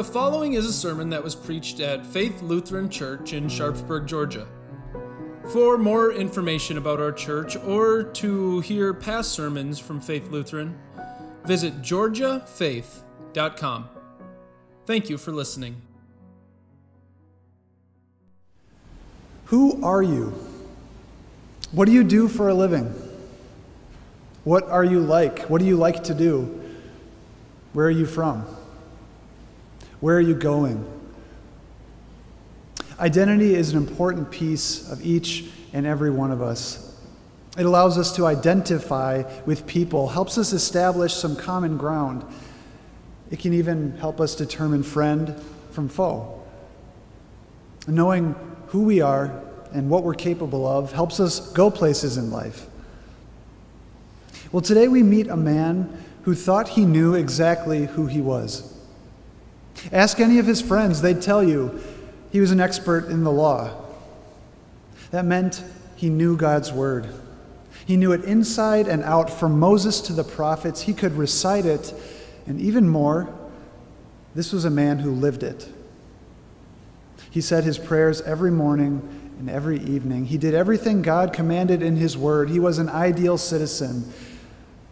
The following is a sermon that was preached at Faith Lutheran Church in Sharpsburg, Georgia. For more information about our church or to hear past sermons from Faith Lutheran, visit georgiafaith.com. Thank you for listening. Who are you? What do you do for a living? What are you like? What do you like to do? Where are you from? Where are you going? Identity is an important piece of each and every one of us. It allows us to identify with people, helps us establish some common ground. It can even help us determine friend from foe. Knowing who we are and what we're capable of helps us go places in life. Well, today we meet a man who thought he knew exactly who he was. Ask any of his friends, they'd tell you he was an expert in the law. That meant he knew God's word. He knew it inside and out, from Moses to the prophets. He could recite it, and even more, this was a man who lived it. He said his prayers every morning and every evening. He did everything God commanded in his word. He was an ideal citizen,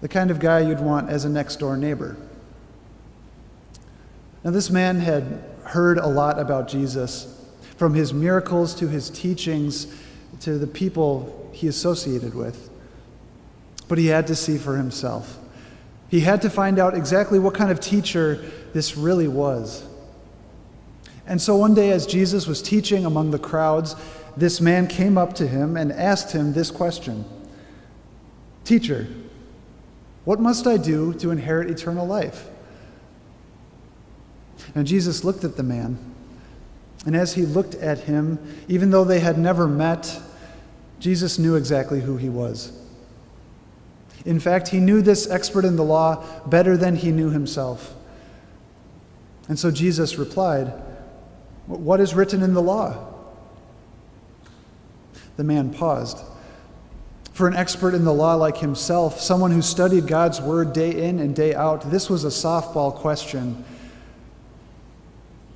the kind of guy you'd want as a next door neighbor. Now, this man had heard a lot about Jesus, from his miracles to his teachings to the people he associated with. But he had to see for himself. He had to find out exactly what kind of teacher this really was. And so one day, as Jesus was teaching among the crowds, this man came up to him and asked him this question Teacher, what must I do to inherit eternal life? And Jesus looked at the man. And as he looked at him, even though they had never met, Jesus knew exactly who he was. In fact, he knew this expert in the law better than he knew himself. And so Jesus replied, What is written in the law? The man paused. For an expert in the law like himself, someone who studied God's word day in and day out, this was a softball question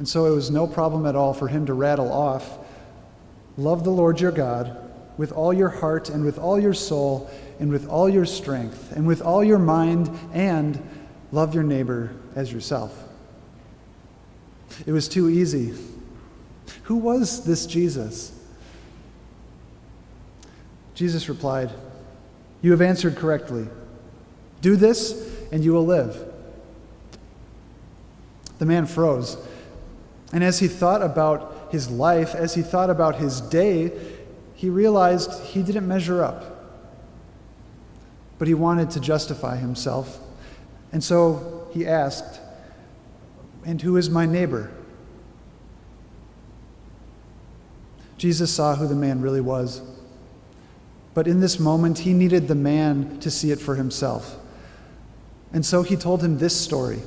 and so it was no problem at all for him to rattle off Love the Lord your God with all your heart and with all your soul and with all your strength and with all your mind, and love your neighbor as yourself. It was too easy. Who was this Jesus? Jesus replied, You have answered correctly. Do this, and you will live. The man froze. And as he thought about his life, as he thought about his day, he realized he didn't measure up. But he wanted to justify himself. And so he asked, And who is my neighbor? Jesus saw who the man really was. But in this moment, he needed the man to see it for himself. And so he told him this story.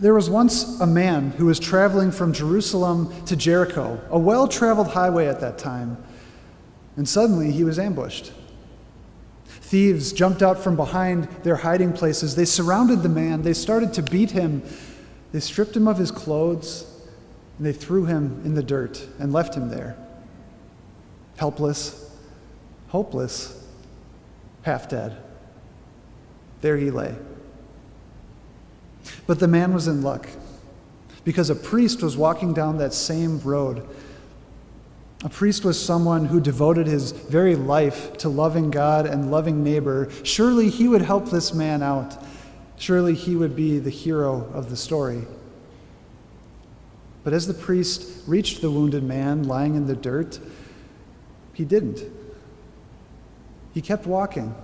There was once a man who was traveling from Jerusalem to Jericho, a well traveled highway at that time, and suddenly he was ambushed. Thieves jumped out from behind their hiding places. They surrounded the man. They started to beat him. They stripped him of his clothes, and they threw him in the dirt and left him there. Helpless, hopeless, half dead. There he lay. But the man was in luck because a priest was walking down that same road. A priest was someone who devoted his very life to loving God and loving neighbor. Surely he would help this man out. Surely he would be the hero of the story. But as the priest reached the wounded man lying in the dirt, he didn't. He kept walking.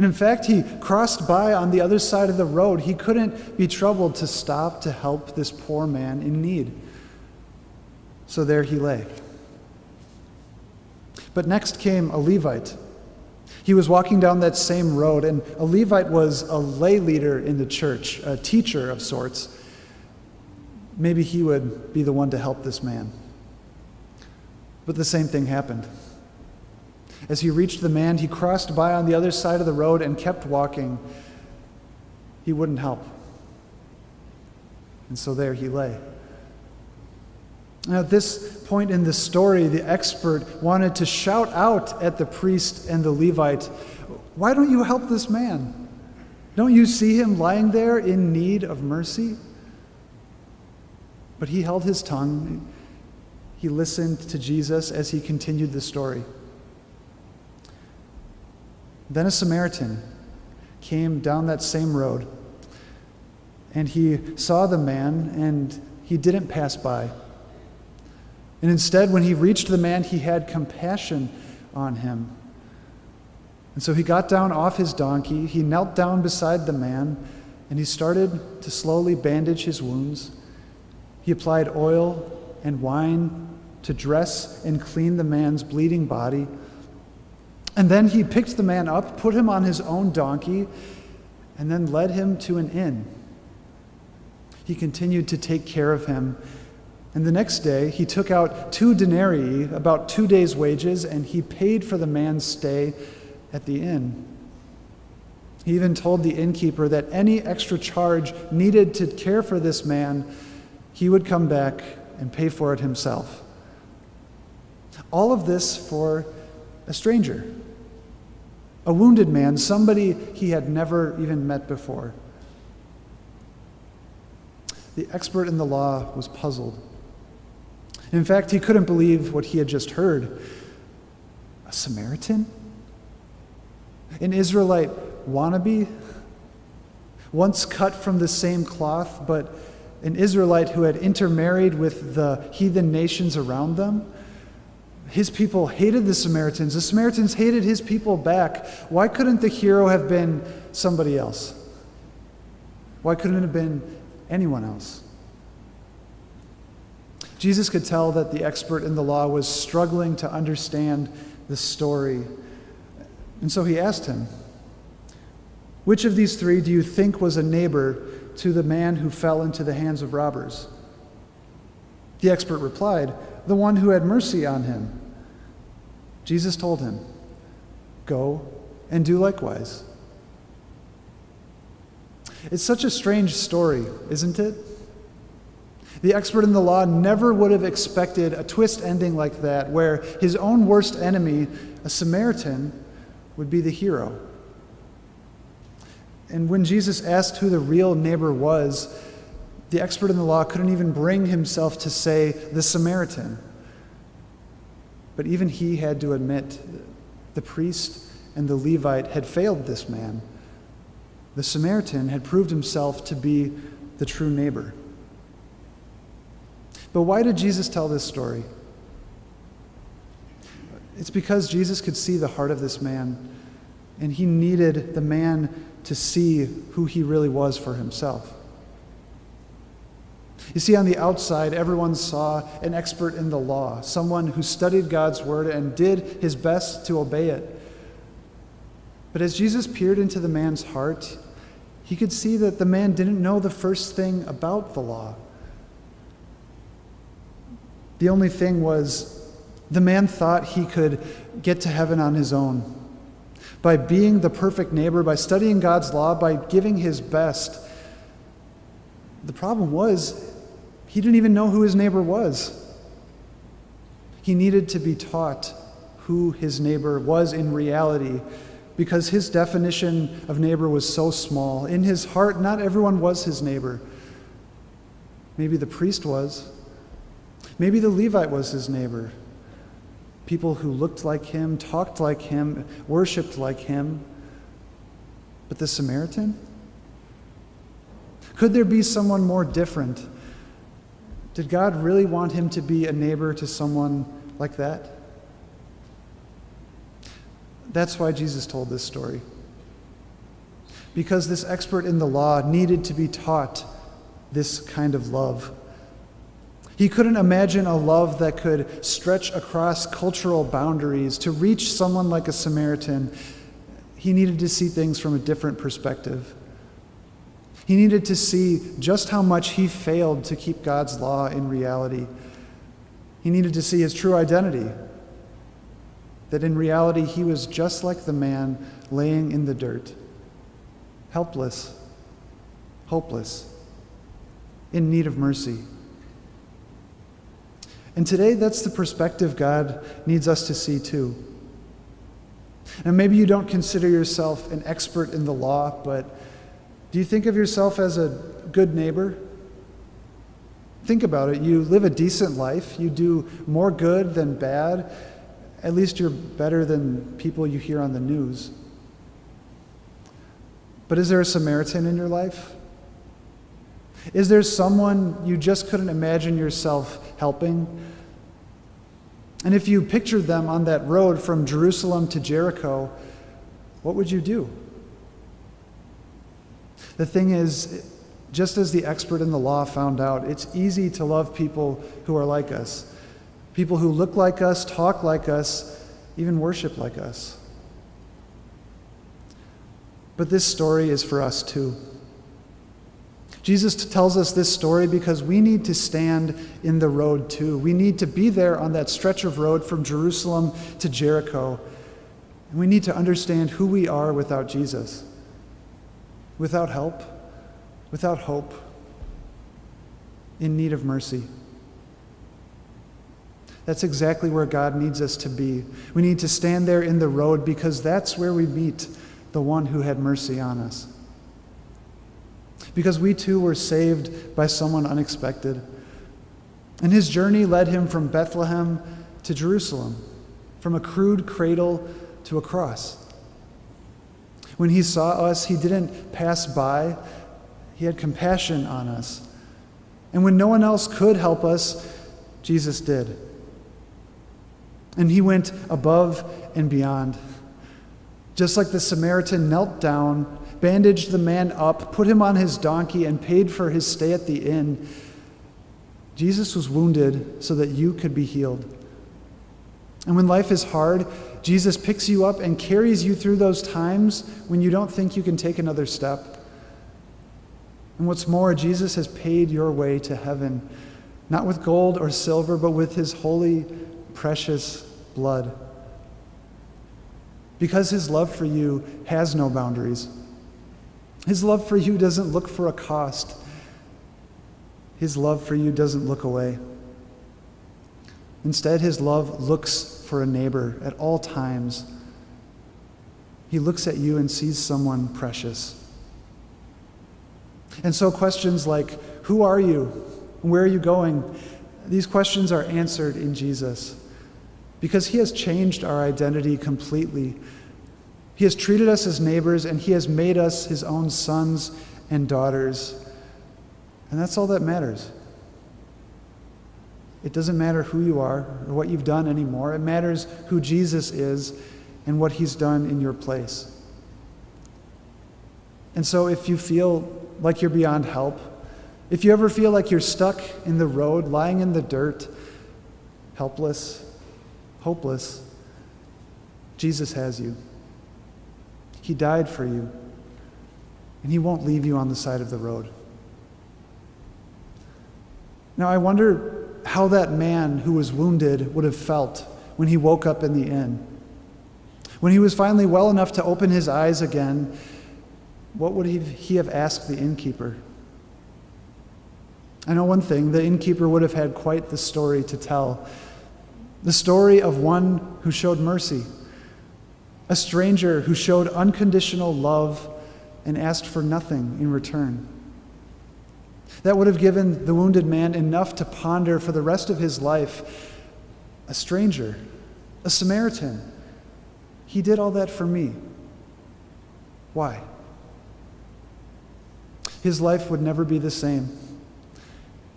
And in fact, he crossed by on the other side of the road. He couldn't be troubled to stop to help this poor man in need. So there he lay. But next came a Levite. He was walking down that same road, and a Levite was a lay leader in the church, a teacher of sorts. Maybe he would be the one to help this man. But the same thing happened. As he reached the man, he crossed by on the other side of the road and kept walking. He wouldn't help. And so there he lay. Now, at this point in the story, the expert wanted to shout out at the priest and the Levite, Why don't you help this man? Don't you see him lying there in need of mercy? But he held his tongue. He listened to Jesus as he continued the story. Then a Samaritan came down that same road, and he saw the man, and he didn't pass by. And instead, when he reached the man, he had compassion on him. And so he got down off his donkey, he knelt down beside the man, and he started to slowly bandage his wounds. He applied oil and wine to dress and clean the man's bleeding body. And then he picked the man up, put him on his own donkey, and then led him to an inn. He continued to take care of him. And the next day, he took out two denarii, about two days' wages, and he paid for the man's stay at the inn. He even told the innkeeper that any extra charge needed to care for this man, he would come back and pay for it himself. All of this for a stranger, a wounded man, somebody he had never even met before. The expert in the law was puzzled. In fact, he couldn't believe what he had just heard. A Samaritan? An Israelite wannabe? Once cut from the same cloth, but an Israelite who had intermarried with the heathen nations around them? His people hated the Samaritans. The Samaritans hated his people back. Why couldn't the hero have been somebody else? Why couldn't it have been anyone else? Jesus could tell that the expert in the law was struggling to understand the story. And so he asked him, Which of these three do you think was a neighbor to the man who fell into the hands of robbers? The expert replied, The one who had mercy on him. Jesus told him, Go and do likewise. It's such a strange story, isn't it? The expert in the law never would have expected a twist ending like that, where his own worst enemy, a Samaritan, would be the hero. And when Jesus asked who the real neighbor was, the expert in the law couldn't even bring himself to say the Samaritan. But even he had to admit the priest and the Levite had failed this man. The Samaritan had proved himself to be the true neighbor. But why did Jesus tell this story? It's because Jesus could see the heart of this man, and he needed the man to see who he really was for himself. You see, on the outside, everyone saw an expert in the law, someone who studied God's word and did his best to obey it. But as Jesus peered into the man's heart, he could see that the man didn't know the first thing about the law. The only thing was, the man thought he could get to heaven on his own. By being the perfect neighbor, by studying God's law, by giving his best. The problem was, he didn't even know who his neighbor was. He needed to be taught who his neighbor was in reality because his definition of neighbor was so small. In his heart, not everyone was his neighbor. Maybe the priest was. Maybe the Levite was his neighbor. People who looked like him, talked like him, worshiped like him. But the Samaritan? Could there be someone more different? Did God really want him to be a neighbor to someone like that? That's why Jesus told this story. Because this expert in the law needed to be taught this kind of love. He couldn't imagine a love that could stretch across cultural boundaries to reach someone like a Samaritan. He needed to see things from a different perspective. He needed to see just how much he failed to keep God's law in reality. He needed to see his true identity. That in reality, he was just like the man laying in the dirt, helpless, hopeless. in need of mercy. And today, that's the perspective God needs us to see too. And maybe you don't consider yourself an expert in the law, but do you think of yourself as a good neighbor? Think about it. You live a decent life, you do more good than bad. At least you're better than people you hear on the news. But is there a Samaritan in your life? Is there someone you just couldn't imagine yourself helping? And if you pictured them on that road from Jerusalem to Jericho, what would you do? The thing is, just as the expert in the law found out, it's easy to love people who are like us. People who look like us, talk like us, even worship like us. But this story is for us too. Jesus tells us this story because we need to stand in the road too. We need to be there on that stretch of road from Jerusalem to Jericho. And we need to understand who we are without Jesus, without help, without hope, in need of mercy. That's exactly where God needs us to be. We need to stand there in the road because that's where we meet the one who had mercy on us because we too were saved by someone unexpected. And his journey led him from Bethlehem to Jerusalem, from a crude cradle to a cross. When he saw us, he didn't pass by, he had compassion on us. And when no one else could help us, Jesus did. And he went above and beyond. Just like the Samaritan knelt down bandaged the man up, put him on his donkey, and paid for his stay at the inn. Jesus was wounded so that you could be healed. And when life is hard, Jesus picks you up and carries you through those times when you don't think you can take another step. And what's more, Jesus has paid your way to heaven, not with gold or silver, but with his holy, precious blood. Because his love for you has no boundaries. His love for you doesn't look for a cost. His love for you doesn't look away. Instead, his love looks for a neighbor at all times. He looks at you and sees someone precious. And so, questions like, Who are you? Where are you going? These questions are answered in Jesus because he has changed our identity completely he has treated us as neighbors, and He has made us His own sons and daughters. And that's all that matters. It doesn't matter who you are or what you've done anymore. It matters who Jesus is and what He's done in your place. And so, if you feel like you're beyond help, if you ever feel like you're stuck in the road, lying in the dirt, helpless, hopeless, Jesus has you. He died for you, and He won't leave you on the side of the road. Now, I wonder how that man who was wounded would have felt when he woke up in the inn. When he was finally well enough to open his eyes again, what would he have asked the innkeeper? I know one thing the innkeeper would have had quite the story to tell the story of one who showed mercy a stranger who showed unconditional love and asked for nothing in return. That would have given the wounded man enough to ponder for the rest of his life. A stranger, a Samaritan, he did all that for me. Why? His life would never be the same.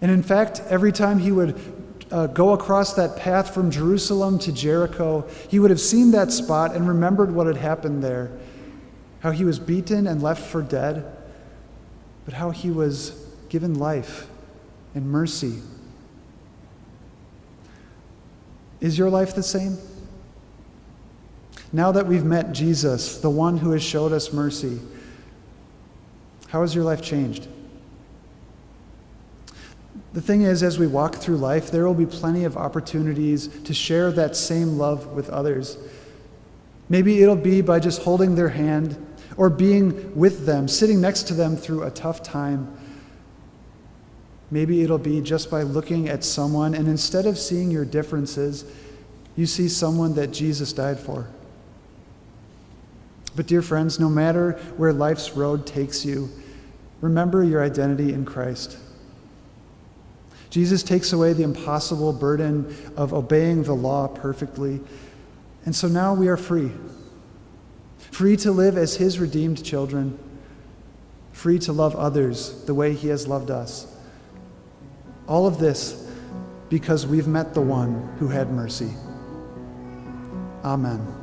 And in fact, every time he would uh, go across that path from Jerusalem to Jericho, he would have seen that spot and remembered what had happened there how he was beaten and left for dead, but how he was given life and mercy. Is your life the same? Now that we've met Jesus, the one who has showed us mercy, how has your life changed? The thing is, as we walk through life, there will be plenty of opportunities to share that same love with others. Maybe it'll be by just holding their hand or being with them, sitting next to them through a tough time. Maybe it'll be just by looking at someone, and instead of seeing your differences, you see someone that Jesus died for. But, dear friends, no matter where life's road takes you, remember your identity in Christ. Jesus takes away the impossible burden of obeying the law perfectly. And so now we are free. Free to live as His redeemed children, free to love others the way He has loved us. All of this because we've met the one who had mercy. Amen.